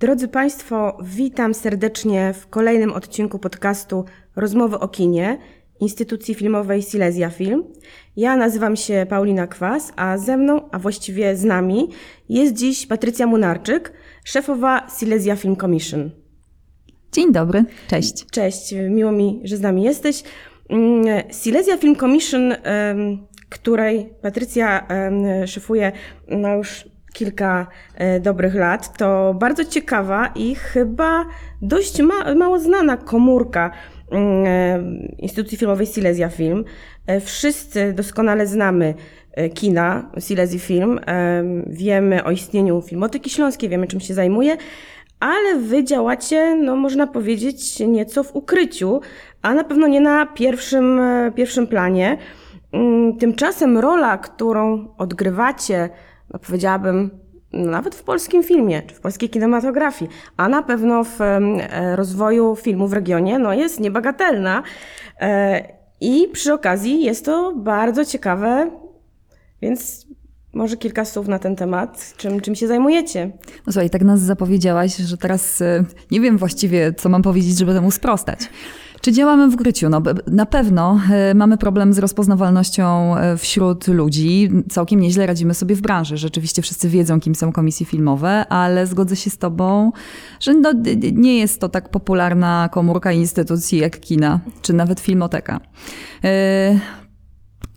Drodzy Państwo, witam serdecznie w kolejnym odcinku podcastu Rozmowy o kinie instytucji filmowej Silesia Film. Ja nazywam się Paulina Kwas, a ze mną, a właściwie z nami, jest dziś Patrycja Munarczyk, szefowa Silesia Film Commission. Dzień dobry, cześć. Cześć, miło mi, że z nami jesteś. Mm, Silesia Film Commission, której Patrycja szefuje no już kilka e, dobrych lat, to bardzo ciekawa i chyba dość ma, mało znana komórka mm, e, Instytucji Filmowej Silesia Film. E, wszyscy doskonale znamy kina Silesia Film, wiemy o istnieniu Filmoteki Śląskiej, wiemy czym się zajmuje, ale wy działacie, no można powiedzieć, nieco w ukryciu, a na pewno nie na pierwszym, pierwszym planie. Mm, tymczasem rola, którą odgrywacie, no powiedziałabym, nawet w polskim filmie, czy w polskiej kinematografii, a na pewno w e, rozwoju filmu w regionie, no jest niebagatelna. E, I przy okazji jest to bardzo ciekawe, więc może kilka słów na ten temat, czym, czym się zajmujecie. No słuchaj, tak nas zapowiedziałaś, że teraz e, nie wiem właściwie, co mam powiedzieć, żeby temu sprostać. Czy działamy w gryciu? No, na pewno e, mamy problem z rozpoznawalnością e, wśród ludzi. Całkiem nieźle radzimy sobie w branży. Rzeczywiście wszyscy wiedzą, kim są komisje filmowe, ale zgodzę się z Tobą, że no, nie jest to tak popularna komórka instytucji jak kina, czy nawet filmoteka.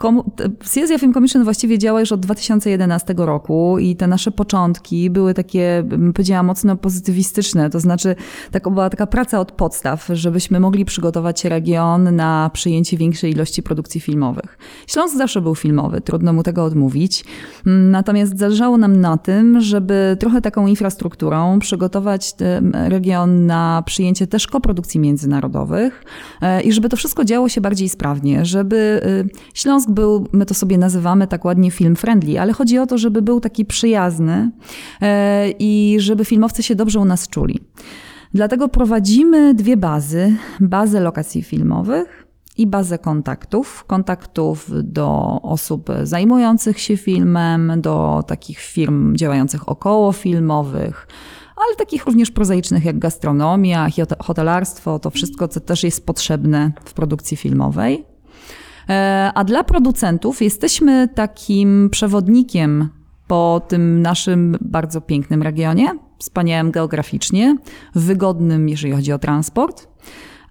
E, CSIA Film Commission właściwie działa już od 2011 roku i te nasze początki były takie, bym powiedziała, mocno pozytywistyczne. To znaczy, tak, była taka praca od podstaw, żebyśmy mogli przygotować region na przyjęcie większej ilości produkcji filmowych. Śląsk zawsze był filmowy, trudno mu tego odmówić. Natomiast zależało nam na tym, żeby trochę taką infrastrukturą przygotować region na przyjęcie też koprodukcji międzynarodowych e, i żeby to wszystko działo się bardziej sprawnie, żeby y, Był, my to sobie nazywamy tak ładnie film friendly, ale chodzi o to, żeby był taki przyjazny e, i żeby filmowcy się dobrze u nas czuli. Dlatego prowadzimy dwie bazy: bazę lokacji filmowych i bazę kontaktów. Kontaktów do osób zajmujących się filmem, do takich firm działających około filmowych, ale takich również prozaicznych jak gastronomia, hotelarstwo, to wszystko, co też jest potrzebne w produkcji filmowej. E, a dla producentów jesteśmy takim przewodnikiem po tym naszym bardzo pięknym regionie, wspaniałym geograficznie, wygodnym, jeżeli chodzi o transport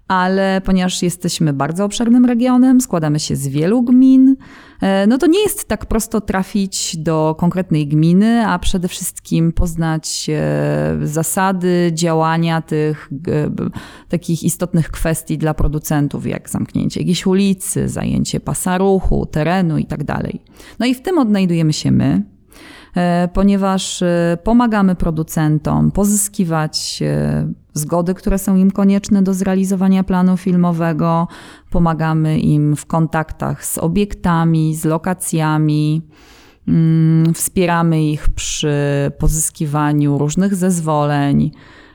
ale ponieważ jesteśmy bardzo obszernym regionem, składamy się z wielu gmin, e, no to nie jest tak prosto trafić do konkretnej gminy, a przede wszystkim poznać e, zasady działania tych takich istotnych kwestii dla producentów, jak zamknięcie jakiejś ulicy, zajęcie pasa ruchu, terenu itd. Tak no i w tym odnajdujemy się my, E, ponieważ e, pomagamy producentom pozyskiwać e, zgody, które są im konieczne do zrealizowania planu filmowego, pomagamy im w kontaktach z obiektami, z lokacjami. Mm, wspieramy ich przy pozyskiwaniu różnych zezwoleń,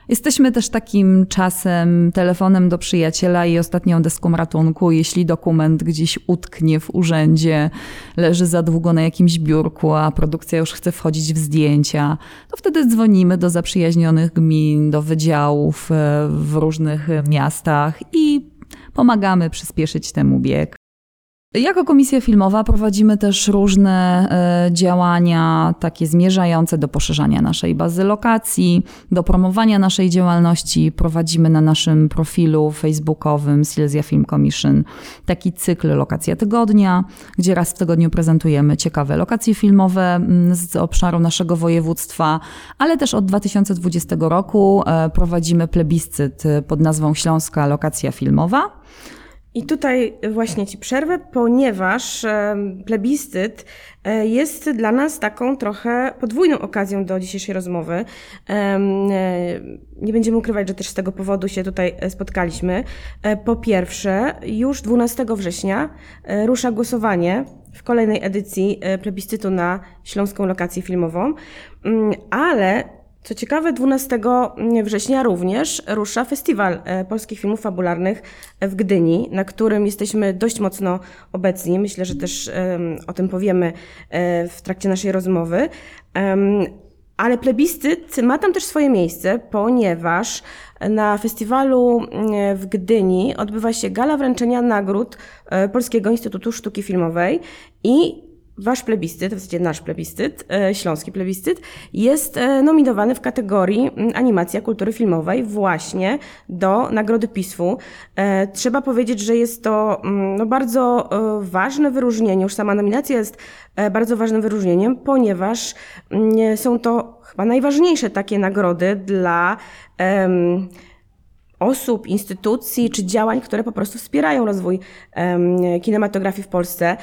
Jesteśmy też takim czasem telefonem do przyjaciela i ostatnią deską ratunku, jeśli dokument gdzieś utknie w urzędzie, leży za długo na jakimś biurku, a produkcja już chce wchodzić w zdjęcia, to wtedy dzwonimy do zaprzyjaźnionych gmin, do wydziałów e, w różnych miastach i pomagamy przyspieszyć temu bieg. Jako komisja filmowa prowadzimy też różne e, działania takie zmierzające do poszerzania naszej bazy lokacji, do promowania naszej działalności. Prowadzimy na naszym profilu facebookowym Silesia Film Commission taki cykl Lokacja Tygodnia, gdzie raz w tygodniu prezentujemy ciekawe lokacje filmowe mm, z obszaru naszego województwa, ale też od 2020 roku e, prowadzimy plebiscyt pod nazwą Śląska Lokacja Filmowa. I tutaj właśnie Ci przerwę, ponieważ plebiscyt e, jest dla nas taką trochę podwójną okazją do dzisiejszej rozmowy. E, nie będziemy ukrywać, że też z tego powodu się tutaj e, spotkaliśmy. Po pierwsze, już 12 września rusza głosowanie w kolejnej edycji plebiscytu na śląską lokację filmową, mm, ale co ciekawe, 12 września również rusza Festiwal e, Polskich Filmów Fabularnych w Gdyni, na którym jesteśmy dość mocno obecni. Myślę, że też o tym powiemy e, w trakcie naszej rozmowy. Ale plebiscyt ma tam też swoje miejsce, ponieważ na festiwalu mm, w Gdyni odbywa się gala wręczenia nagród e, Polskiego Instytutu Sztuki Filmowej i Wasz plebiscyt, w zasadzie nasz plebiscyt, e, śląski plebiscyt, jest e, nominowany w kategorii mm, animacja kultury filmowej właśnie do Nagrody PISF-u. E, trzeba powiedzieć, że jest to mm, no, bardzo ważne wyróżnienie, już sama nominacja jest bardzo ważnym wyróżnieniem, ponieważ mm, są to chyba najważniejsze takie nagrody dla um, osób, instytucji czy działań, które po prostu wspierają rozwój um, kinematografii w Polsce.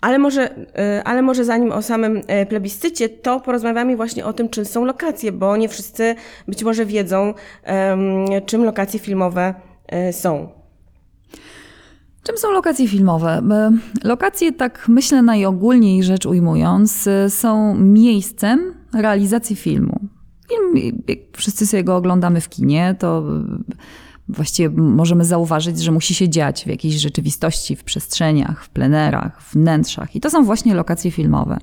Ale może, y, ale może zanim o samym e, plebiscycie, to porozmawiamy właśnie o tym, czym są lokacje, bo nie wszyscy być może wiedzą, czym lokacje filmowe e, są. Czym są lokacje filmowe? Lokacje, tak myślę najogólniej rzecz ujmując, są miejscem realizacji filmu. Film, wszyscy sobie go oglądamy w kinie, to właściwie możemy zauważyć, że musi się dziać w jakiejś rzeczywistości, w przestrzeniach, w plenerach, wnętrzach. I to są właśnie lokacje filmowe.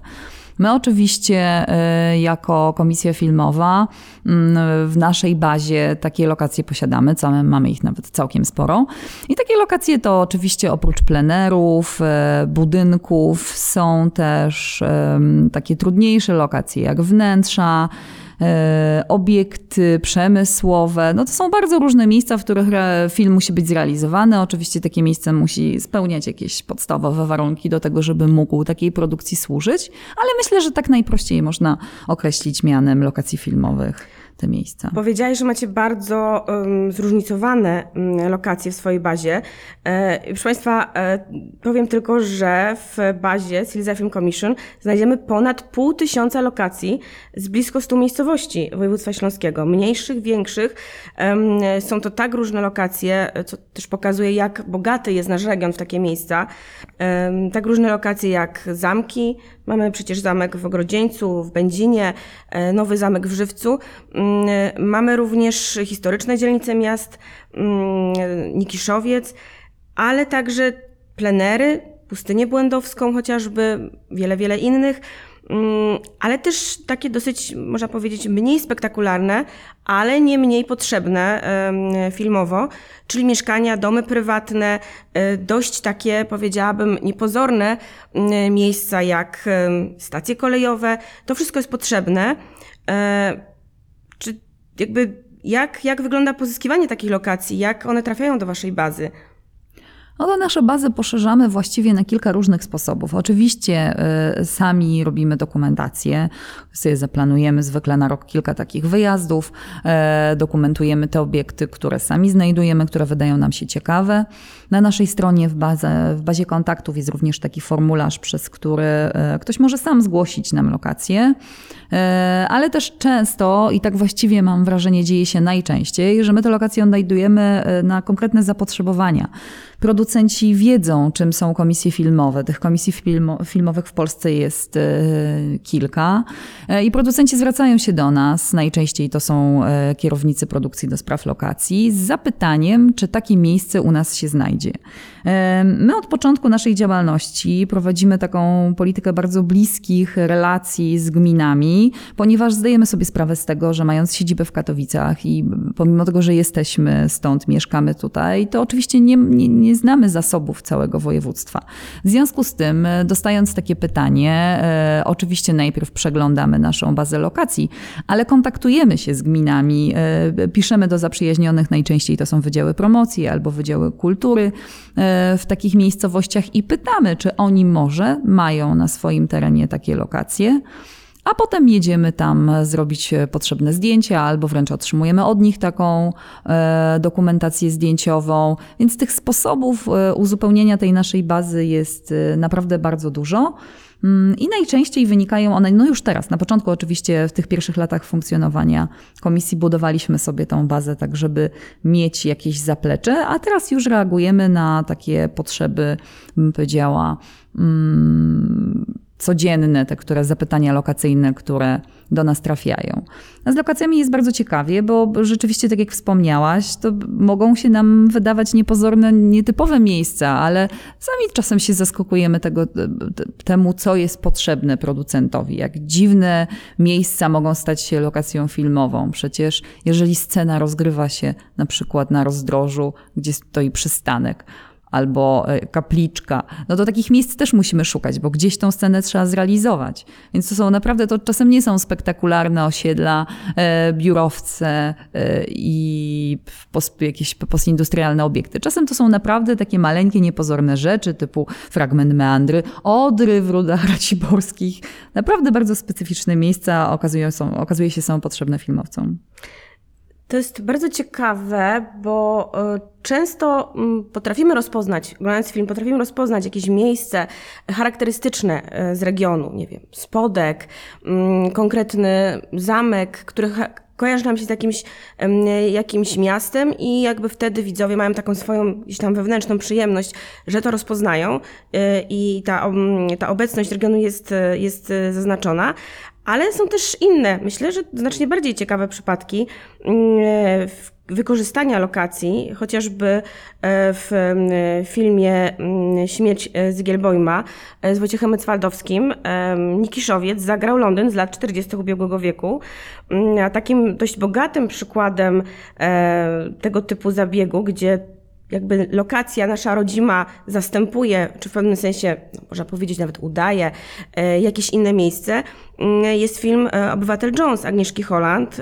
My oczywiście y, jako komisja filmowa mm, w naszej bazie takie lokacje posiadamy, mamy ich nawet całkiem sporo. I takie lokacje to oczywiście oprócz plenerów, y, budynków są też takie trudniejsze lokacje jak wnętrza, obiekty przemysłowe. No to są bardzo różne miejsca, w których film musi być zrealizowany. Oczywiście takie miejsce musi spełniać jakieś podstawowe warunki do tego, żeby mógł takiej produkcji służyć, ale myślę, że tak najprościej można określić mianem lokacji filmowych te miejsca. Powiedziałeś, że macie bardzo um, zróżnicowane um, lokacje w swojej bazie. E, proszę Państwa, e, powiem tylko, że w bazie Silesia Film Commission znajdziemy ponad pół tysiąca lokacji z blisko stu miejscowości województwa śląskiego. Mniejszych, większych. Są to tak różne lokacje, co też pokazuje, jak bogaty jest nasz region w takie miejsca. tak różne lokacje jak zamki, Mamy przecież zamek w Ogrodzieńcu, w Będzinie, e, nowy zamek w Żywcu. Mamy również historyczne dzielnice miast, Nikiszowiec, ale także plenery, pustynię błędowską chociażby, wiele, wiele innych. Ale też takie dosyć, można powiedzieć, mniej spektakularne, ale nie mniej potrzebne filmowo, czyli mieszkania, domy prywatne, e, dość takie, powiedziałabym, niepozorne miejsca jak stacje kolejowe. To wszystko jest potrzebne. Jakby jak, jak wygląda pozyskiwanie takich lokacji? Jak one trafiają do Waszej bazy? No to nasze bazy poszerzamy właściwie na kilka różnych sposobów. Oczywiście y, sami robimy dokumentację, sobie zaplanujemy zwykle na rok kilka takich wyjazdów, y, dokumentujemy te obiekty, które sami znajdujemy, które wydają nam się ciekawe. Na naszej stronie w, bazie, w bazie kontaktów jest również taki formularz, przez który y, ktoś może sam zgłosić nam lokację, ale też często, i tak właściwie mam wrażenie dzieje się najczęściej, że my te lokacje odnajdujemy na konkretne zapotrzebowania. Producenci wiedzą, czym są komisje filmowe. Tych komisji filmo filmowych w Polsce jest e, kilka e, i producenci zwracają się do nas, najczęściej to są e, kierownicy produkcji do spraw lokacji, z zapytaniem, czy takie miejsce u nas się znajdzie. My od początku naszej działalności prowadzimy taką politykę bardzo bliskich relacji z gminami, ponieważ zdajemy sobie sprawę z tego, że mając siedzibę w Katowicach i pomimo tego, że jesteśmy stąd, mieszkamy tutaj, to oczywiście nie, nie, nie znamy zasobów całego województwa. W związku z tym, dostając takie pytanie, e, oczywiście najpierw przeglądamy naszą bazę lokacji, ale kontaktujemy się z gminami, e, piszemy do zaprzyjaźnionych, najczęściej to są wydziały promocji albo wydziały kultury w takich miejscowościach i pytamy, czy oni może mają na swoim terenie takie lokacje a potem jedziemy tam zrobić potrzebne zdjęcia, albo wręcz otrzymujemy od nich taką e, dokumentację zdjęciową. Więc tych sposobów e, uzupełnienia tej naszej bazy jest e, naprawdę bardzo dużo. Mm, I najczęściej wynikają one, no już teraz, na początku oczywiście w tych pierwszych latach funkcjonowania komisji budowaliśmy sobie tą bazę tak, żeby mieć jakieś zaplecze, a teraz już reagujemy na takie potrzeby, bym powiedziała, mm, codzienne, te które zapytania lokacyjne, które do nas trafiają. A z lokacjami jest bardzo ciekawie, bo rzeczywiście, tak jak wspomniałaś, to mogą się nam wydawać niepozorne, nietypowe miejsca, ale sami czasem się zaskakujemy tego, temu, co jest potrzebne producentowi. Jak dziwne miejsca mogą stać się lokacją filmową. Przecież jeżeli scena rozgrywa się na przykład na rozdrożu, gdzie stoi przystanek, albo e, kapliczka. No to takich miejsc też musimy szukać, bo gdzieś tą scenę trzeba zrealizować. Więc to są naprawdę, to czasem nie są spektakularne osiedla, e, biurowce e, i post, jakieś postindustrialne obiekty. Czasem to są naprawdę takie maleńkie, niepozorne rzeczy, typu fragment meandry, odry w rudach raciborskich. Naprawdę bardzo specyficzne miejsca okazują, są, okazuje się są potrzebne filmowcom. To jest bardzo ciekawe, bo e, często mm, potrafimy rozpoznać, oglądając film, potrafimy rozpoznać jakieś miejsce charakterystyczne e, z regionu, nie wiem, spodek, mm, konkretny zamek, który kojarzy nam się z jakimś, jakimś miastem i jakby wtedy widzowie mają taką swoją gdzieś tam wewnętrzną przyjemność, że to rozpoznają e, i ta, ta obecność regionu jest, jest zaznaczona, ale są też inne, myślę, że znacznie bardziej ciekawe przypadki mm, wykorzystania lokacji, chociażby e, w mm, filmie mm, Śmierć e, z Gielbojma e, z Wojciechem Mecwaldowskim. Nikiszowiec zagrał Londyn z lat 40. ubiegłego wieku. A takim dość bogatym przykładem tego typu zabiegu, gdzie jakby lokacja nasza rodzima zastępuje, czy w pewnym sensie, no, można powiedzieć nawet udaje, e, jakieś inne miejsce, mm, jest film e, Obywatel Jones Agnieszki Holland,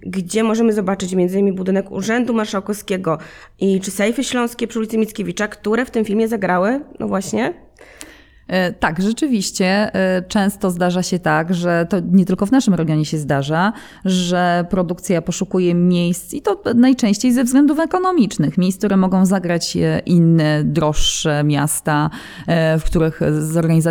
gdzie możemy zobaczyć m.in. budynek Urzędu Marszałkowskiego i czy Sejfy Śląskie przy ulicy Mickiewicza, które w tym filmie zagrały, no właśnie, tak, rzeczywiście e, często zdarza się tak, że to nie tylko w naszym regionie się zdarza, że produkcja poszukuje miejsc i to najczęściej ze względów ekonomicznych, miejsc, które mogą zagrać e, inne, droższe miasta, w których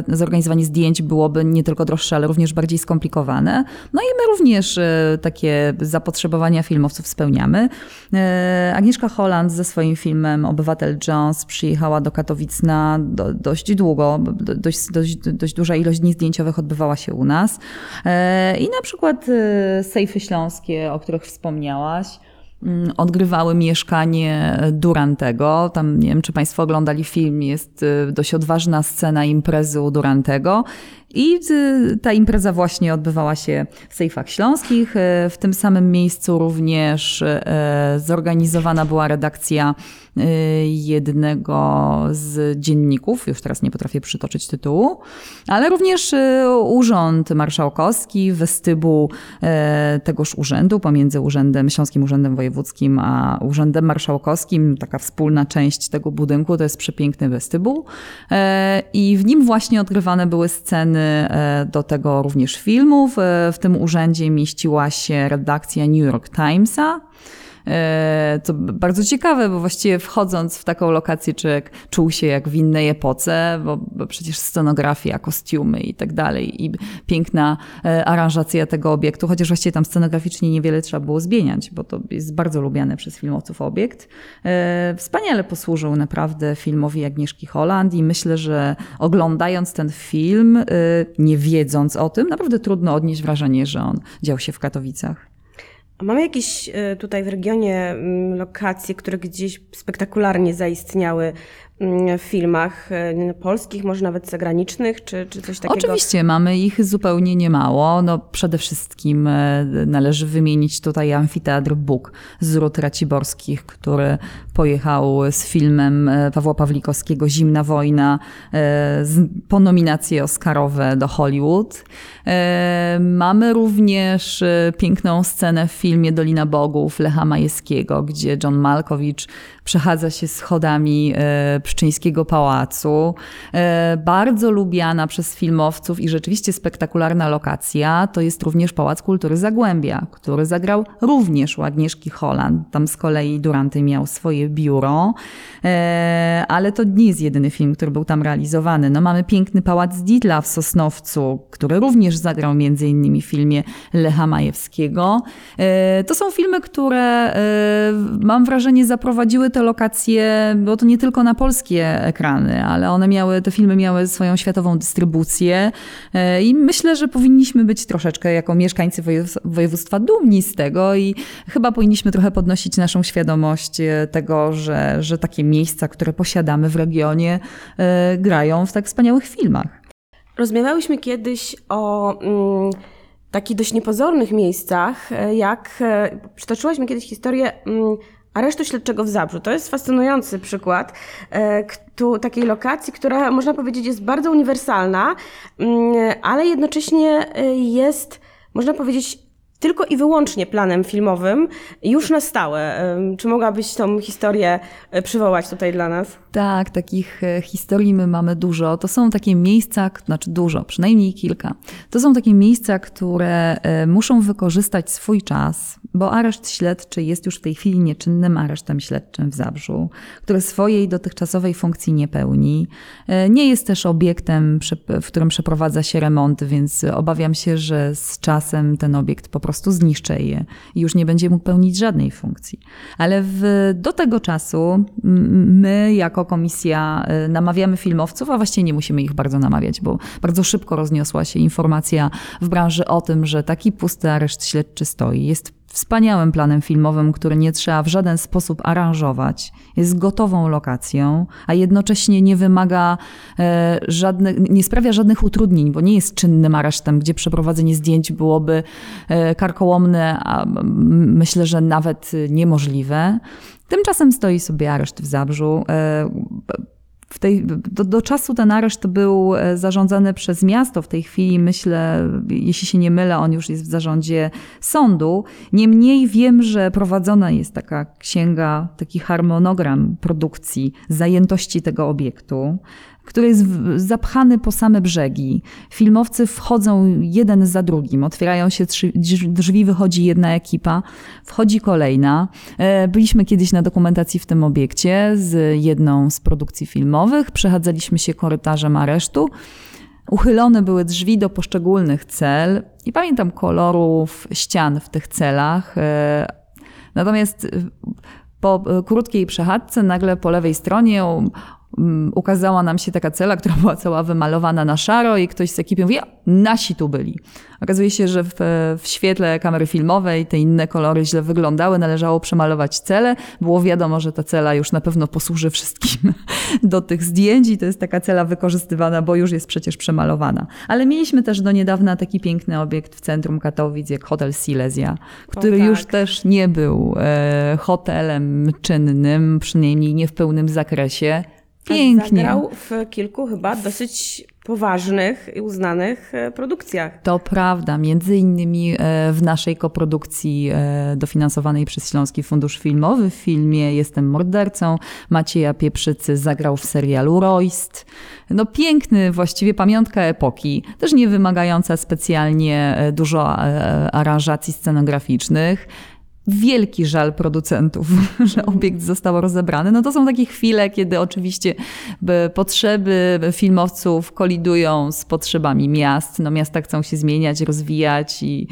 zorganizowanie zdjęć byłoby nie tylko droższe, ale również bardziej skomplikowane. No i my również takie zapotrzebowania filmowców spełniamy. Agnieszka Holland ze swoim filmem Obywatel Jones przyjechała do Katowic na dość długo, dość, dość, dość duża ilość dni zdjęciowych odbywała się u nas. E, I na przykład e, sejfy śląskie, o których wspomniałaś, mm, odgrywały mieszkanie Durantego. Tam nie wiem, czy Państwo oglądali film, jest e, dość odważna scena imprezy u Durantego. I ta impreza właśnie odbywała się w Sejfach Śląskich. W tym samym miejscu również zorganizowana była redakcja Y, jednego z dzienników, już teraz nie potrafię przytoczyć tytułu, ale również y, Urząd Marszałkowski, westybuł y, tegoż urzędu pomiędzy Urzędem, Śląskim Urzędem Wojewódzkim a Urzędem Marszałkowskim, taka wspólna część tego budynku, to jest przepiękny westybuł i w nim właśnie odgrywane były sceny do tego również filmów. W tym urzędzie mieściła się redakcja New York Timesa, to e, bardzo ciekawe, bo właściwie wchodząc w taką lokację człowiek czuł się jak w innej epoce, bo, bo przecież scenografia, kostiumy i tak dalej i piękna e, aranżacja tego obiektu, chociaż właściwie tam scenograficznie niewiele trzeba było zmieniać, bo to jest bardzo lubiany przez filmowców obiekt. E, wspaniale posłużył naprawdę filmowi Agnieszki Holland i myślę, że oglądając ten film, nie wiedząc o tym, naprawdę trudno odnieść wrażenie, że on dział się w Katowicach. Mamy jakieś e, tutaj w regionie mm, lokacje, które gdzieś spektakularnie zaistniały w filmach e, polskich, może nawet zagranicznych, czy, czy coś takiego? Oczywiście, mamy ich zupełnie niemało. No, przede wszystkim e, należy wymienić tutaj amfiteatr Bóg z Rud Raciborskich, który pojechał z filmem e, Pawła Pawlikowskiego Zimna Wojna po nominacje Oscarowe do Hollywood. Mamy również piękną scenę w filmie Dolina Bogów Lecha Majewskiego, gdzie John Malkowicz przechadza się schodami Pszczyńskiego Pałacu. E, bardzo lubiana przez filmowców i rzeczywiście spektakularna lokacja to jest również Pałac Kultury Zagłębia, który zagrał również Agnieszki Holland. Tam z kolei Duranty miał swoje biuro, e, ale to nie jest jedyny film, który był tam realizowany. No, mamy piękny Pałac Ditla w Sosnowcu, który również zagrał między innymi w filmie Lecha Majewskiego. E, to są filmy, które mam wrażenie zaprowadziły te lokacje, bo to nie tylko na Polsce, polskie ekrany, ale one miały, te filmy miały swoją światową dystrybucję e, i myślę, że powinniśmy być troszeczkę jako mieszkańcy województwa dumni z tego i chyba powinniśmy trochę podnosić naszą świadomość e, tego, że, że takie miejsca, które posiadamy w regionie, grają w tak wspaniałych filmach. Rozmawiałyśmy kiedyś o mm, takich dość niepozornych miejscach, jak przytoczyłaś mi kiedyś historię mm, aresztu śledczego w Zabrzu. To jest fascynujący przykład e, takiej lokacji, która można powiedzieć jest bardzo uniwersalna, mm, ale jednocześnie e, jest, można powiedzieć, tylko i wyłącznie planem filmowym, już na stałe. Czy mogłabyś tą historię e, przywołać tutaj dla nas? Tak, takich e, historii my mamy dużo. To są takie miejsca, znaczy dużo, przynajmniej kilka. To są takie miejsca, które e, muszą wykorzystać swój czas, bo areszt śledczy jest już w tej chwili nieczynnym aresztem śledczym w Zabrzu, który swojej dotychczasowej funkcji nie pełni. Nie jest też obiektem, w którym przeprowadza się remont, więc obawiam się, że z czasem ten obiekt po prostu zniszczę je i już nie będzie mógł pełnić żadnej funkcji. Ale w, do tego czasu my, jako komisja, y, namawiamy filmowców, a właściwie nie musimy ich bardzo namawiać, bo bardzo szybko rozniosła się informacja w branży o tym, że taki pusty areszt śledczy stoi. Jest wspaniałym planem filmowym, który nie trzeba w żaden sposób aranżować. Jest gotową lokacją, a jednocześnie nie wymaga e, żadnych, nie sprawia żadnych utrudnień, bo nie jest czynnym aresztem, gdzie przeprowadzenie zdjęć byłoby e, karkołomne, a myślę, że nawet niemożliwe. Tymczasem stoi sobie areszt w Zabrzu. E, w tej, do, do, czasu ten areszt był e, zarządzany przez miasto. W tej chwili myślę, jeśli się nie mylę, on już jest w zarządzie sądu. Niemniej wiem, że prowadzona jest taka księga, taki harmonogram produkcji zajętości tego obiektu który jest zapchany po same brzegi. Filmowcy wchodzą jeden za drugim, otwierają się drzwi, wychodzi jedna ekipa, wchodzi kolejna. E, byliśmy kiedyś na dokumentacji w tym obiekcie z jedną z produkcji filmowych, przechadzaliśmy się korytarzem aresztu. Uchylone były drzwi do poszczególnych cel i pamiętam kolorów ścian w tych celach. E, natomiast po krótkiej przechadzce nagle po lewej stronie ukazała nam się taka cela, która była cała wymalowana na szaro i ktoś z ekipy mówi, nasi tu byli. Okazuje się, że w, w, świetle kamery filmowej te inne kolory źle wyglądały, należało przemalować cele. Było wiadomo, że ta cela już na pewno posłuży wszystkim do tych zdjęć i to jest taka cela wykorzystywana, bo już jest przecież przemalowana. Ale mieliśmy też do niedawna taki piękny obiekt w centrum Katowic, jak hotel Silesia, który tak. już też nie był e, hotelem czynnym, przynajmniej nie w pełnym zakresie Pięknie. Zagrał w kilku chyba dosyć poważnych i uznanych e, produkcjach. To prawda, między innymi e, w naszej koprodukcji e, dofinansowanej przez Śląski Fundusz Filmowy w filmie Jestem mordercą Macieja Pieprzycy zagrał w serialu Royst. No piękny, właściwie pamiątka epoki, też nie wymagająca specjalnie dużo aranżacji scenograficznych wielki żal producentów, że obiekt został rozebrany. No to są takie chwile, kiedy oczywiście potrzeby filmowców kolidują z potrzebami miast. No miasta chcą się zmieniać, rozwijać i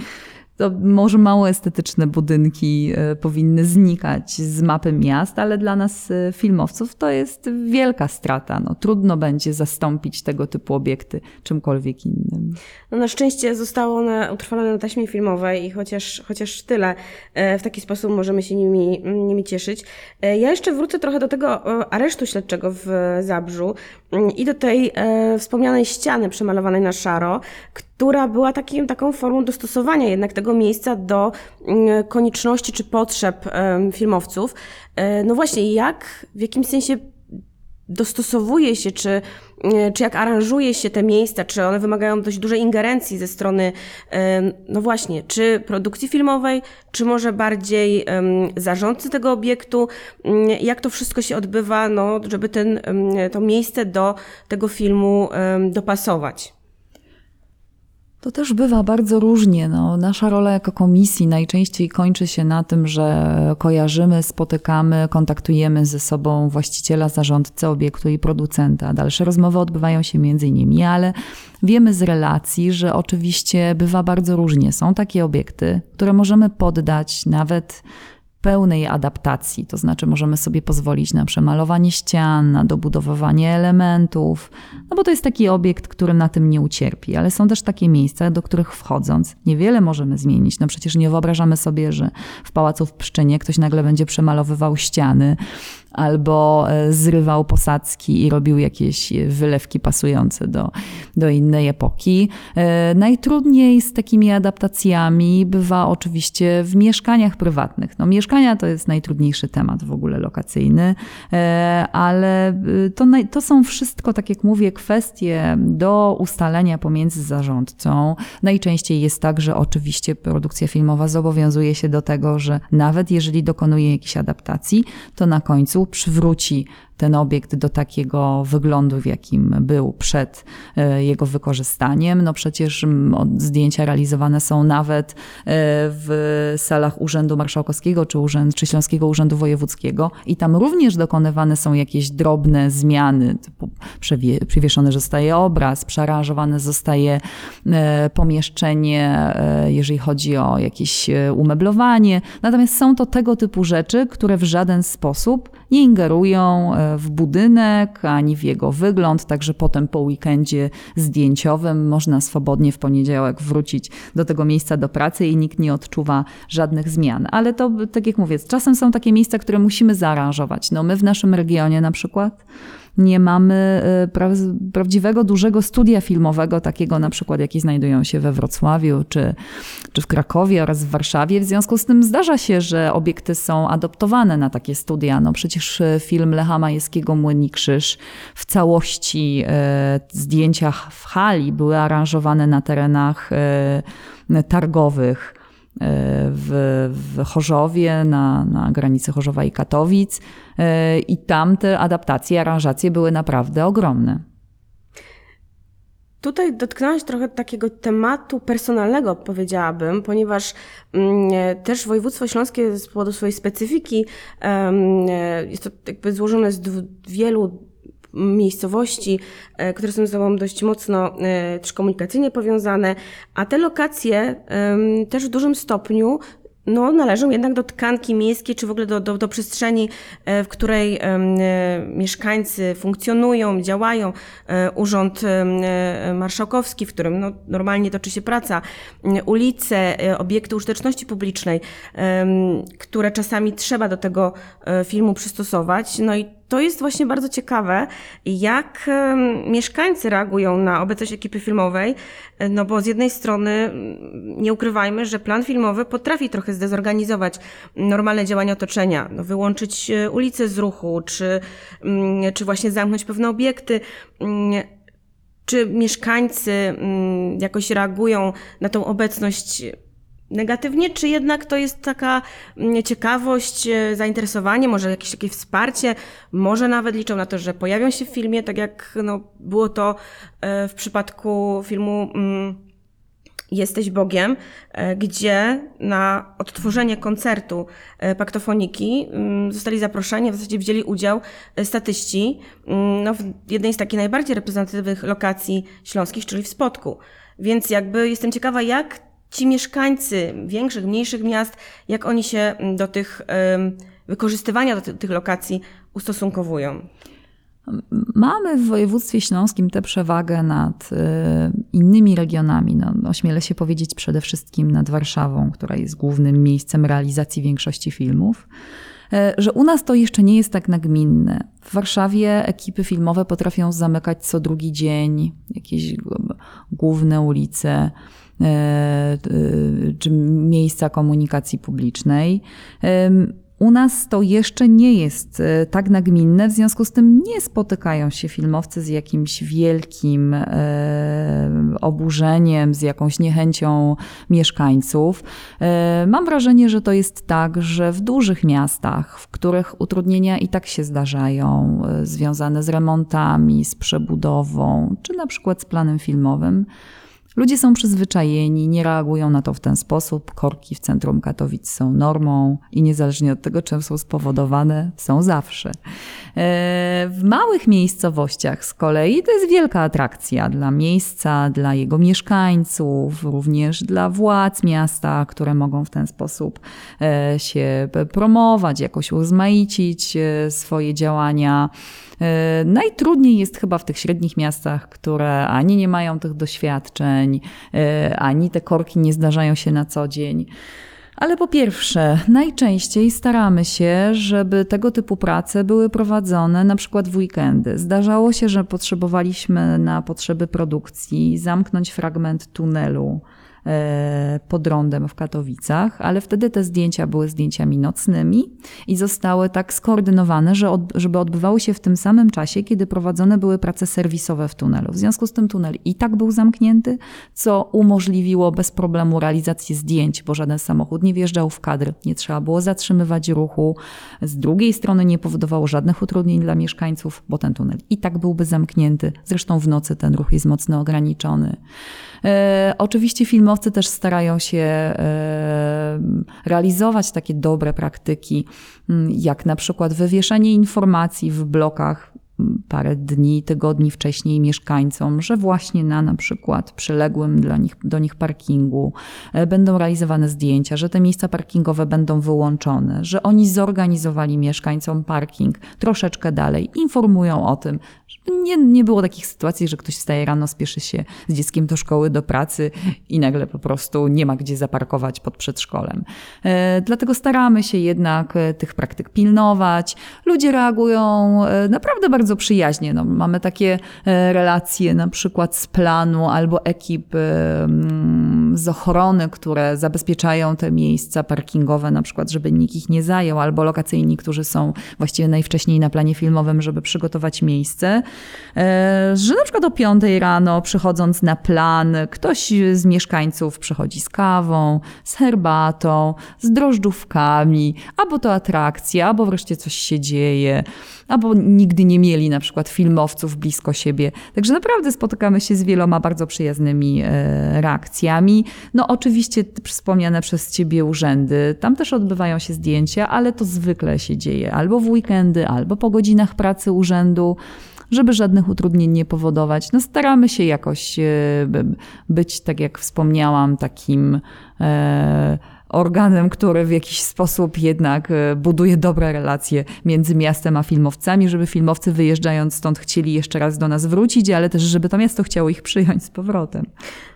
to może mało estetyczne budynki e, powinny znikać z mapy miast, ale dla nas e, filmowców to jest wielka strata. No, trudno będzie zastąpić tego typu obiekty czymkolwiek innym. No, na szczęście zostało one utrwalone na taśmie filmowej i chociaż, chociaż tyle e, w taki sposób możemy się nimi, nimi cieszyć. Ja jeszcze wrócę trochę do tego aresztu śledczego w Zabrzu i do tej wspomnianej ściany przemalowanej na szaro, która była takim, taką formą dostosowania jednak tego miejsca do mm, konieczności czy potrzeb filmowców. E, no właśnie, jak w jakimś sensie dostosowuje się, czy, e, czy jak aranżuje się te miejsca, czy one wymagają dość dużej ingerencji ze strony, no właśnie, czy produkcji filmowej, czy może bardziej zarządcy tego obiektu, jak to wszystko się odbywa, no, żeby ten, to miejsce do tego filmu dopasować. To też bywa bardzo różnie. No, nasza rola jako komisji najczęściej kończy się na tym, że kojarzymy, spotykamy, kontaktujemy ze sobą właściciela, zarządcę obiektu i producenta. Dalsze rozmowy odbywają się między innymi, ale wiemy z relacji, że oczywiście bywa bardzo różnie. Są takie obiekty, które możemy poddać nawet pełnej adaptacji, to znaczy możemy sobie pozwolić na przemalowanie ścian, na dobudowywanie elementów, no bo to jest taki obiekt, który na tym nie ucierpi, ale są też takie miejsca, do których wchodząc niewiele możemy zmienić. No przecież nie wyobrażamy sobie, że w Pałacu w Pszczynie ktoś nagle będzie przemalowywał ściany, albo e, zrywał posadzki i robił jakieś wylewki pasujące do, do innej epoki. E, najtrudniej z takimi adaptacjami bywa oczywiście w mieszkaniach prywatnych. No, mieszkania to jest najtrudniejszy temat w ogóle lokacyjny, e, ale to, to są wszystko, tak jak mówię, kwestie do ustalenia pomiędzy zarządcą. Najczęściej jest tak, że oczywiście produkcja filmowa zobowiązuje się do tego, że nawet jeżeli dokonuje jakiejś adaptacji, to na końcu przywróci ten obiekt do takiego wyglądu, w jakim był przed e, jego wykorzystaniem. No przecież zdjęcia realizowane są nawet e, w salach Urzędu Marszałkowskiego czy, Urzęd, czy Śląskiego Urzędu Wojewódzkiego i tam również dokonywane są jakieś drobne zmiany, typu przywieszony zostaje obraz, przearanżowane zostaje e, pomieszczenie, jeżeli chodzi o jakieś umeblowanie. Natomiast są to tego typu rzeczy, które w żaden sposób nie ingerują w budynek, ani w jego wygląd, także potem po weekendzie zdjęciowym można swobodnie w poniedziałek wrócić do tego miejsca do pracy i nikt nie odczuwa żadnych zmian. Ale to, tak jak mówię, czasem są takie miejsca, które musimy zaaranżować. No my w naszym regionie na przykład nie mamy y, pra prawdziwego, dużego studia filmowego, takiego na przykład, jakie znajdują się we Wrocławiu czy, czy w Krakowie oraz w Warszawie. W związku z tym zdarza się, że obiekty są adoptowane na takie studia. No przecież y, film Lecha Majewskiego Młyni Krzyż w całości y, zdjęcia w hali były aranżowane na terenach targowych w, w Chorzowie, na, na granicy Chorzowa i Katowic. E, I tam te adaptacje, aranżacje były naprawdę ogromne. Tutaj dotknęłaś trochę takiego tematu personalnego, powiedziałabym, ponieważ mm, też województwo śląskie z powodu swojej specyfiki jest to jakby złożone z wielu miejscowości, e, które są ze sobą dość mocno e, też komunikacyjnie powiązane, a te lokacje też w dużym stopniu no, należą jednak do tkanki miejskiej, czy w ogóle do, do, do przestrzeni, e, w której mieszkańcy funkcjonują, działają. Urząd Marszałkowski, w którym no, normalnie toczy się praca, ulice, obiekty użyteczności publicznej, które czasami trzeba do tego filmu przystosować. No i to jest właśnie bardzo ciekawe, jak mieszkańcy reagują na obecność ekipy filmowej, no bo z jednej strony mm, nie ukrywajmy, że plan filmowy potrafi trochę zdezorganizować normalne działania otoczenia, no wyłączyć e, ulice z ruchu, czy, mm, czy właśnie zamknąć pewne obiekty. Mm, czy mieszkańcy jakoś reagują na tą obecność negatywnie, czy jednak to jest taka mm, ciekawość, e, zainteresowanie, może jakieś takie wsparcie, może nawet liczą na to, że pojawią się w filmie, tak jak no, było to e, w przypadku filmu mm, Jesteś Bogiem, e, gdzie na odtworzenie koncertu paktofoniki mm, zostali zaproszeni, w zasadzie wzięli udział statyści no, w jednej z takich najbardziej reprezentatywnych lokacji śląskich, czyli w Spodku. Więc jakby jestem ciekawa, jak ci mieszkańcy większych, mniejszych miast, jak oni się do tych wykorzystywania do tych lokacji ustosunkowują? Mamy w województwie śląskim tę przewagę nad y, innymi regionami. No, ośmielę się powiedzieć przede wszystkim nad Warszawą, która jest głównym miejscem realizacji większości filmów, e, że u nas to jeszcze nie jest tak nagminne. W Warszawie ekipy filmowe potrafią zamykać co drugi dzień jakieś główne ulice czy miejsca komunikacji publicznej. U nas to jeszcze nie jest e, tak nagminne, w związku z tym nie spotykają się filmowcy z jakimś wielkim oburzeniem, z jakąś niechęcią mieszkańców. Mam wrażenie, że to jest tak, że w dużych miastach, w których utrudnienia i tak się zdarzają, związane z remontami, z przebudową, czy na przykład z planem filmowym, Ludzie są przyzwyczajeni, nie reagują na to w ten sposób. Korki w centrum Katowic są normą i niezależnie od tego, czym są spowodowane, są zawsze. E, w małych miejscowościach z kolei to jest wielka atrakcja dla miejsca, dla jego mieszkańców, również dla władz miasta, które mogą w ten sposób e, się promować, jakoś uzmaicić e, swoje działania. Najtrudniej jest chyba w tych średnich miastach, które ani nie mają tych doświadczeń, ani te korki nie zdarzają się na co dzień. Ale po pierwsze, najczęściej staramy się, żeby tego typu prace były prowadzone na przykład w weekendy. Zdarzało się, że potrzebowaliśmy na potrzeby produkcji zamknąć fragment tunelu E, pod rondem w Katowicach, ale wtedy te zdjęcia były zdjęciami nocnymi i zostały tak skoordynowane, że od, żeby odbywały się w tym samym czasie, kiedy prowadzone były prace serwisowe w tunelu. W związku z tym tunel i tak był zamknięty, co umożliwiło bez problemu realizację zdjęć, bo żaden samochód nie wjeżdżał w kadr, nie trzeba było zatrzymywać ruchu. Z drugiej strony nie powodowało żadnych utrudnień dla mieszkańców, bo ten tunel i tak byłby zamknięty. Zresztą w nocy ten ruch jest mocno ograniczony. E, oczywiście filmowcy też starają się e, realizować takie dobre praktyki, jak na przykład wywieszanie informacji w blokach parę dni, tygodni wcześniej mieszkańcom, że właśnie na na przykład przyległym dla nich, do nich parkingu e, będą realizowane zdjęcia, że te miejsca parkingowe będą wyłączone, że oni zorganizowali mieszkańcom parking troszeczkę dalej, informują o tym, nie, nie było takich sytuacji, że ktoś wstaje rano, spieszy się z dzieckiem do szkoły, do pracy i nagle po prostu nie ma gdzie zaparkować pod przedszkolem. E, dlatego staramy się jednak e, tych praktyk pilnować. Ludzie reagują naprawdę bardzo bardzo przyjaźnie. No, mamy takie e, relacje na przykład z planu albo ekip e, mm, z ochrony, które zabezpieczają te miejsca parkingowe, na przykład, żeby nikt ich nie zajął, albo lokacyjni, którzy są właściwie najwcześniej na planie filmowym, żeby przygotować miejsce. E, że na przykład o 5 rano, przychodząc na plan, ktoś z mieszkańców przychodzi z kawą, z herbatą, z drożdżówkami, albo to atrakcja, albo wreszcie coś się dzieje, albo nigdy nie mieli na przykład filmowców blisko siebie. Także naprawdę spotykamy się z wieloma bardzo przyjaznymi e, reakcjami. No oczywiście wspomniane przez ciebie urzędy, tam też odbywają się zdjęcia, ale to zwykle się dzieje albo w weekendy, albo po godzinach pracy urzędu żeby żadnych utrudnień nie powodować. No staramy się jakoś e, być, tak jak wspomniałam, takim e, organem, który w jakiś sposób jednak e, buduje dobre relacje między miastem a filmowcami, żeby filmowcy wyjeżdżając stąd chcieli jeszcze raz do nas wrócić, ale też żeby to miasto chciało ich przyjąć z powrotem.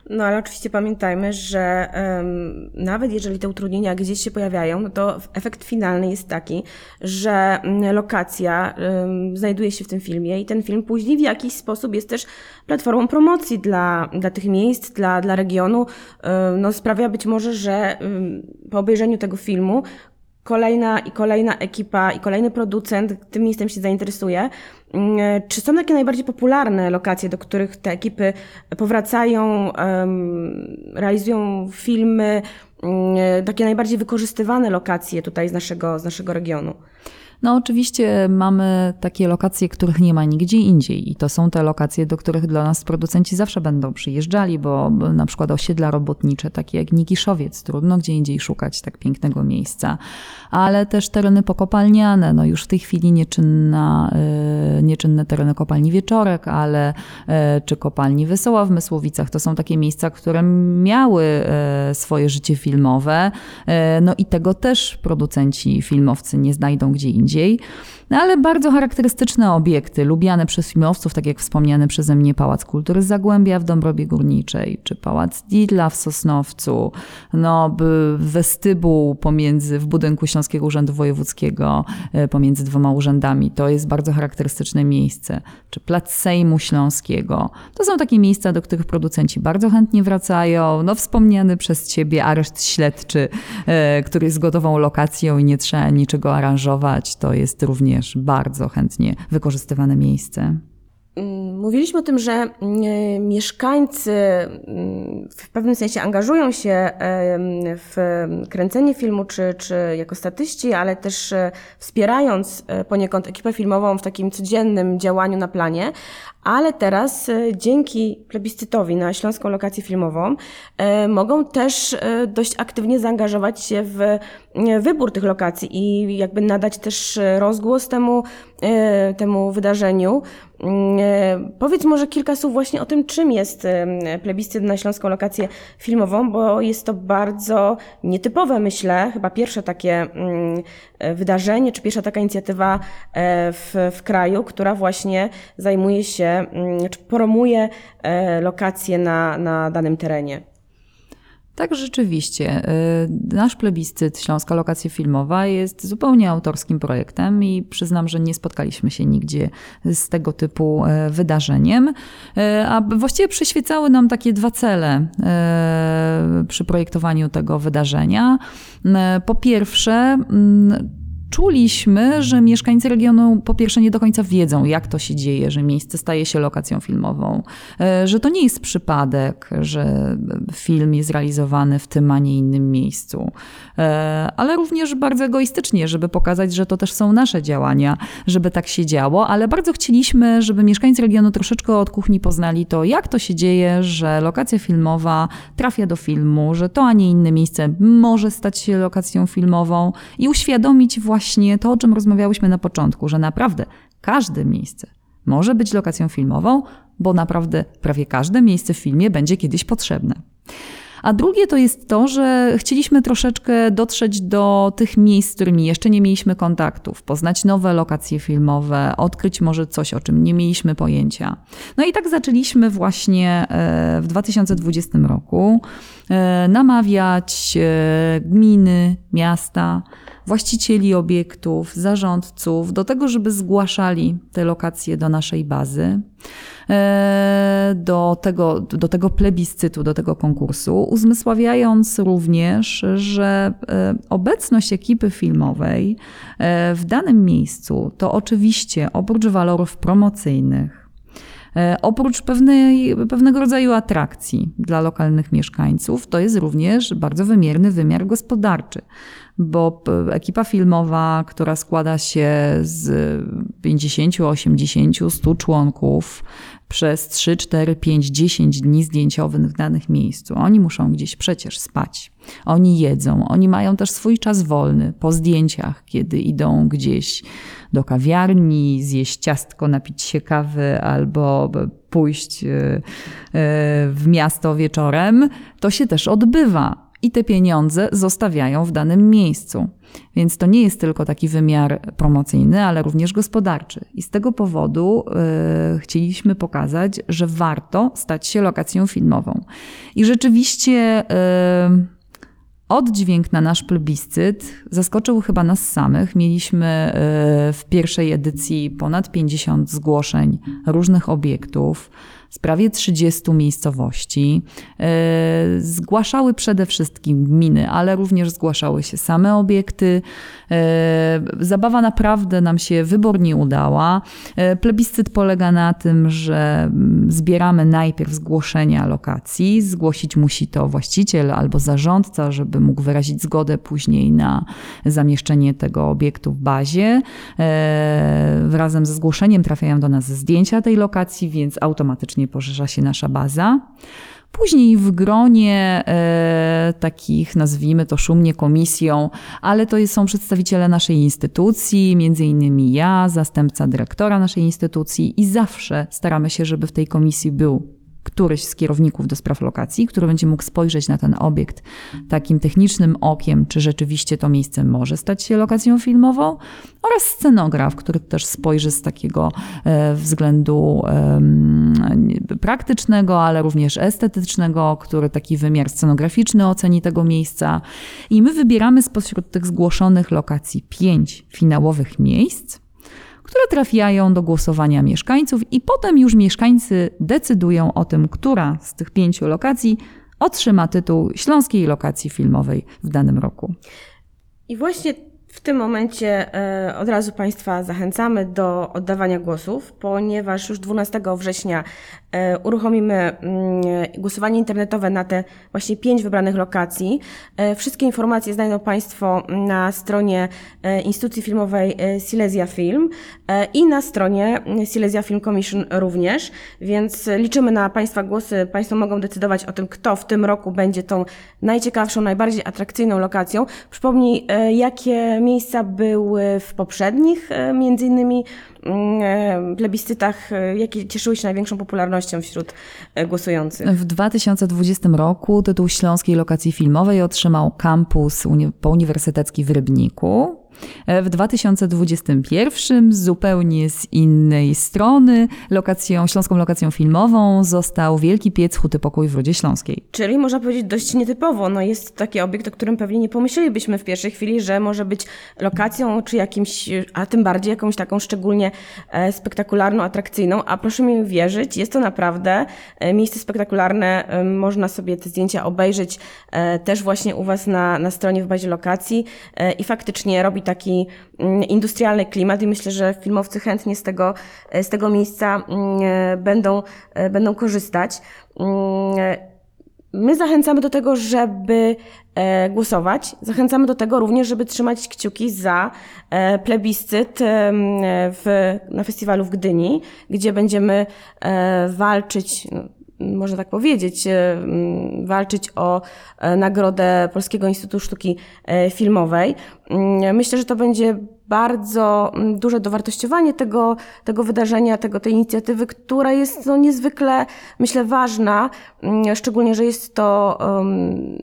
No ale oczywiście pamiętajmy, że um, nawet jeżeli te utrudnienia gdzieś się pojawiają, no to efekt finalny jest taki, że mm, lokacja um, znajduje się w tym filmie i ten film później w jakiś sposób jest też platformą promocji dla, dla tych miejsc, dla, dla regionu. Um, no, sprawia być może, że po obejrzeniu tego filmu kolejna i kolejna ekipa i kolejny producent tym miejscem się zainteresuje. Mm, czy są takie najbardziej popularne lokacje, do których te ekipy powracają, realizują filmy, mm, takie najbardziej wykorzystywane lokacje tutaj z naszego, z naszego regionu? No oczywiście mamy takie lokacje, których nie ma nigdzie indziej i to są te lokacje, do których dla nas producenci zawsze będą przyjeżdżali, bo na przykład osiedla robotnicze, takie jak Nikiszowiec, trudno gdzie indziej szukać tak pięknego miejsca, ale też tereny pokopalniane, no już w tej chwili nieczynna, y, nieczynne tereny kopalni Wieczorek, ale y, czy kopalni Wesoła w Mysłowicach, to są takie miejsca, które miały y, swoje życie filmowe, no i tego też producenci filmowcy nie znajdą gdzie indziej indziej. No ale bardzo charakterystyczne obiekty, lubiane przez filmowców, tak jak wspomniany przeze mnie Pałac Kultury Zagłębia w Dąbrowie Górniczej, czy Pałac Didla w Sosnowcu, no, westybuł pomiędzy, w budynku Śląskiego Urzędu Wojewódzkiego, e, pomiędzy dwoma urzędami. To jest bardzo charakterystyczne miejsce. Czy Plac Sejmu Śląskiego. To są takie miejsca, do których producenci bardzo chętnie wracają. No, wspomniany przez ciebie areszt śledczy, e, który jest gotową lokacją i nie trzeba niczego aranżować. To jest również bardzo chętnie wykorzystywane miejsce. Mm, mówiliśmy o tym, że mm, mieszkańcy mm, w pewnym sensie angażują się em, w kręcenie filmu, czy, czy jako statyści, ale też e, wspierając e, poniekąd ekipę filmową w takim codziennym działaniu na planie. Ale teraz e, dzięki plebiscytowi na śląską lokację filmową e, mogą też e, dość aktywnie zaangażować się w e, wybór tych lokacji i jakby nadać też e, rozgłos temu, e, temu wydarzeniu. Mm, e, Powiedz może kilka słów właśnie o tym, czym jest e, plebiscyt na śląską lokację filmową, bo jest to bardzo nietypowe, myślę, chyba pierwsze takie mm, e, wydarzenie, czy pierwsza taka inicjatywa e, w, w kraju, która właśnie zajmuje się, mm, czy promuje e, lokacje na, na danym terenie. Tak, rzeczywiście. Y, Nasz plebiscyt Śląska Lokacja Filmowa jest zupełnie autorskim projektem i przyznam, że nie spotkaliśmy się nigdzie z tego typu e, wydarzeniem. E, A właściwie przyświecały nam takie dwa cele przy projektowaniu tego wydarzenia. Po pierwsze, mm, Czuliśmy, że mieszkańcy regionu po pierwsze nie do końca wiedzą, jak to się dzieje, że miejsce staje się lokacją filmową, e, że to nie jest przypadek, że film jest realizowany w tym, a nie innym miejscu, E, ale również bardzo egoistycznie, żeby pokazać, że to też są nasze działania, żeby tak się działo, ale bardzo chcieliśmy, żeby mieszkańcy regionu troszeczkę od kuchni poznali to, jak to się dzieje, że lokacja filmowa trafia do filmu, że to, a nie inne miejsce może stać się lokacją filmową i uświadomić właśnie to, o czym rozmawiałyśmy na początku, że naprawdę każde miejsce może być lokacją filmową, bo naprawdę prawie każde miejsce w filmie będzie kiedyś potrzebne. A drugie to jest to, że chcieliśmy troszeczkę dotrzeć do tych miejsc, z którymi jeszcze nie mieliśmy kontaktów, poznać nowe lokacje filmowe, odkryć może coś, o czym nie mieliśmy pojęcia. No i tak zaczęliśmy właśnie e, w 2020 roku e, namawiać e, gminy, miasta, właścicieli obiektów, zarządców do tego, żeby zgłaszali te lokacje do naszej bazy, e, do tego, do tego plebiscytu, do tego konkursu, uzmysławiając również, że e, obecność ekipy filmowej e, w danym miejscu to oczywiście oprócz walorów promocyjnych, Oprócz pewnej, pewnego rodzaju atrakcji dla lokalnych mieszkańców, to jest również bardzo wymierny wymiar gospodarczy, bo ekipa filmowa, która składa się z 50, 80, 100 członków przez 3, 4, 5, 10 dni zdjęciowych w danych miejscu, oni muszą gdzieś przecież spać. Oni jedzą, oni mają też swój czas wolny po zdjęciach, kiedy idą gdzieś do kawiarni, zjeść ciastko, napić się kawy albo pójść e, e, w miasto wieczorem, to się też odbywa. I te pieniądze zostawiają w danym miejscu. Więc to nie jest tylko taki wymiar promocyjny, ale również gospodarczy. I z tego powodu e, chcieliśmy pokazać, że warto stać się lokacją filmową. I rzeczywiście. e, Oddźwięk na nasz plebiscyt zaskoczył chyba nas samych. Mieliśmy e, w pierwszej edycji ponad 50 zgłoszeń różnych obiektów z prawie 30 miejscowości. E, Zgłaszały przede wszystkim gminy, ale również zgłaszały się same obiekty. E, Zabawa naprawdę nam się wybornie udała. E, Plebiscyt polega na tym, że mm, zbieramy najpierw zgłoszenia lokacji. Zgłosić musi to właściciel albo zarządca, żeby mógł wyrazić zgodę później na zamieszczenie tego obiektu w bazie. E, Razem ze zgłoszeniem trafiają do nas zdjęcia tej lokacji, więc automatycznie poszerza się nasza baza. Później w gronie e, takich, nazwijmy to szumnie komisją, ale to są przedstawiciele naszej instytucji, między innymi ja, zastępca dyrektora naszej instytucji i zawsze staramy się, żeby w tej komisji był któryś z kierowników do spraw lokacji, który będzie mógł spojrzeć na ten obiekt takim technicznym okiem, czy rzeczywiście to miejsce może stać się lokacją filmową, oraz scenograf, który też spojrzy z takiego e, względu praktycznego, ale również estetycznego, który taki wymiar scenograficzny oceni tego miejsca. I my wybieramy spośród tych zgłoszonych lokacji pięć finałowych miejsc które trafiają do głosowania mieszkańców, i potem już mieszkańcy decydują o tym, która z tych pięciu lokacji otrzyma tytuł Śląskiej Lokacji Filmowej w danym roku. I właśnie W tym momencie e, od razu Państwa zachęcamy do oddawania głosów, ponieważ już 12 września e, uruchomimy mm, głosowanie internetowe na te właśnie pięć wybranych lokacji. E, wszystkie informacje znajdą Państwo na stronie instytucji filmowej Silesia Film i na stronie Silesia Film Commission również, więc liczymy na Państwa głosy. Państwo mogą decydować o tym, kto w tym roku będzie tą najciekawszą, najbardziej atrakcyjną lokacją. Przypomnij, jakie miejsca były w poprzednich, e, między innymi mm, e, plebiscytach, e, jakie cieszyły się największą popularnością wśród głosujących. W 2020 roku tytuł Śląskiej Lokacji Filmowej otrzymał kampus uni- pouniwersytecki w Rybniku. W 2021 zupełnie z innej strony lokacją, śląską lokacją filmową został Wielki Piec Huty Pokój w Rudzie Śląskiej. Czyli można powiedzieć dość nietypowo. No jest taki obiekt, o którym pewnie nie pomyślelibyśmy w pierwszej chwili, że może być lokacją czy jakimś, a tym bardziej jakąś taką szczególnie e, spektakularną, atrakcyjną. A proszę mi wierzyć, jest to naprawdę e, miejsce spektakularne. E, Można sobie te zdjęcia obejrzeć też właśnie u Was na, na stronie w bazie lokacji i faktycznie robi taki mm, industrialny klimat i myślę, że filmowcy chętnie z tego, e, z tego miejsca mm, e, będą, e, będą korzystać. Mm, My zachęcamy do tego, żeby głosować. Zachęcamy do tego również, żeby trzymać kciuki za plebiscyt w, na festiwalu w Gdyni, gdzie będziemy walczyć, no, można tak powiedzieć, e, mm, walczyć o e, nagrodę Polskiego Instytutu Sztuki e, Filmowej. Mm, Myślę, że to będzie bardzo mm, duże dowartościowanie tego, tego wydarzenia, tego, tej inicjatywy, która jest no, niezwykle, myślę, ważna, szczególnie, że jest to um,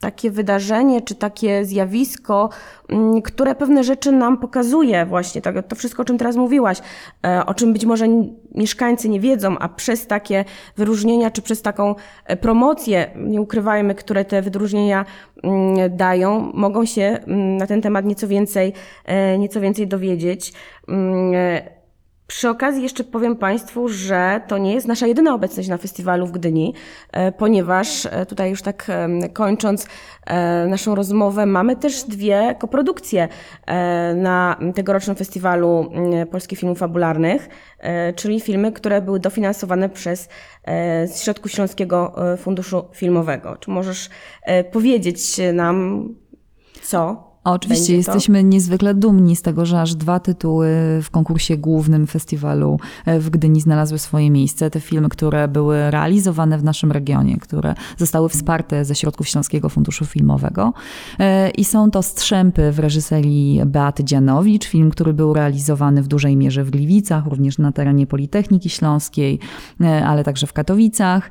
takie wydarzenie, czy takie zjawisko, mm, które pewne rzeczy nam pokazuje właśnie, tak, to wszystko, o czym teraz mówiłaś, e, o czym być może mieszkańcy nie wiedzą, a przez takie wyróżnienia, czy przez taką e, promocję, nie ukrywajmy, które te wyróżnienia mm, dają, mogą się mm, na ten temat nieco więcej, e, nieco więcej dowiedzieć. Przy okazji jeszcze powiem Państwu, że to nie jest nasza jedyna obecność na festiwalu w Gdyni, e, ponieważ e, tutaj już tak kończąc e, naszą rozmowę, mamy też dwie koprodukcje na tegorocznym festiwalu mm, polskich filmów fabularnych, czyli filmy, które były dofinansowane przez z Śląskiego Funduszu Filmowego. Czy możesz powiedzieć nam, co? A Oczywiście jesteśmy niezwykle dumni z tego, że aż dwa tytuły w konkursie głównym festiwalu e, w Gdyni znalazły swoje miejsce. Te filmy, które były realizowane w naszym regionie, które zostały wsparte ze środków Śląskiego Funduszu Filmowego. E, I są to Strzępy w reżyserii Beaty Dzianowicz, film, który był realizowany w dużej mierze w Gliwicach, również na terenie Politechniki Śląskiej, e, ale także w Katowicach.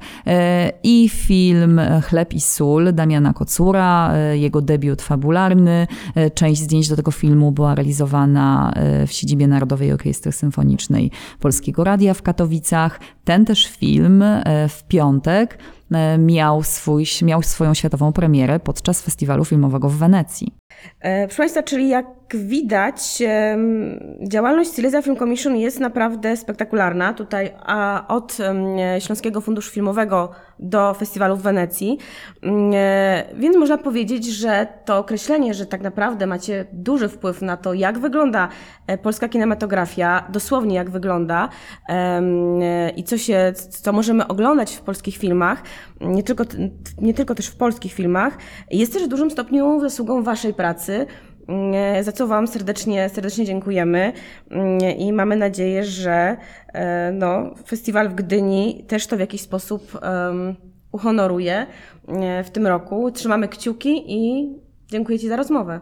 I film Chleb i sól Damiana Kocura, jego debiut fabularny. E, Część zdjęć do tego filmu była realizowana e, w siedzibie Narodowej Orkiestry Symfonicznej Polskiego Radia w Katowicach. Ten też film e, w piątek miał, swój, miał swoją światową premierę podczas festiwalu filmowego w Wenecji. Proszę Państwa, czyli jak widać, działalność Silesia Film Commission jest naprawdę spektakularna. Tutaj a od Śląskiego Funduszu Filmowego do festiwalu w Wenecji. Mm, e, Więc można powiedzieć, że to określenie, że tak naprawdę macie duży wpływ na to, jak wygląda e, polska kinematografia, dosłownie jak wygląda e, i co się, co możemy oglądać w polskich filmach, nie tylko, nie tylko też w polskich filmach, jest też w dużym stopniu zasługą Waszej pracy, za co Wam serdecznie, serdecznie dziękujemy mm, i mamy nadzieję, że e, no, festiwal w Gdyni też to w jakiś sposób em, uhonoruje e, w tym roku. Trzymamy kciuki i dziękuję Ci za rozmowę.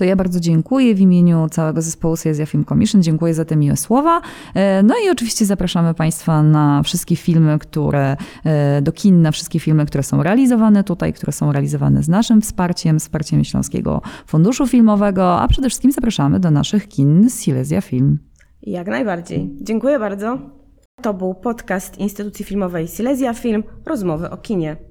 To ja bardzo dziękuję w imieniu całego zespołu Silesia Film Commission. Dziękuję za te miłe słowa. E, No i oczywiście zapraszamy Państwa na wszystkie filmy, które e, do kin, na wszystkie filmy, które są realizowane tutaj, które są realizowane z naszym wsparciem, wsparciem Śląskiego Funduszu Filmowego, a przede wszystkim zapraszamy do naszych kin Silesia Film. Jak najbardziej. Dziękuję bardzo. To był podcast Instytucji Filmowej Silesia Film, rozmowy o kinie.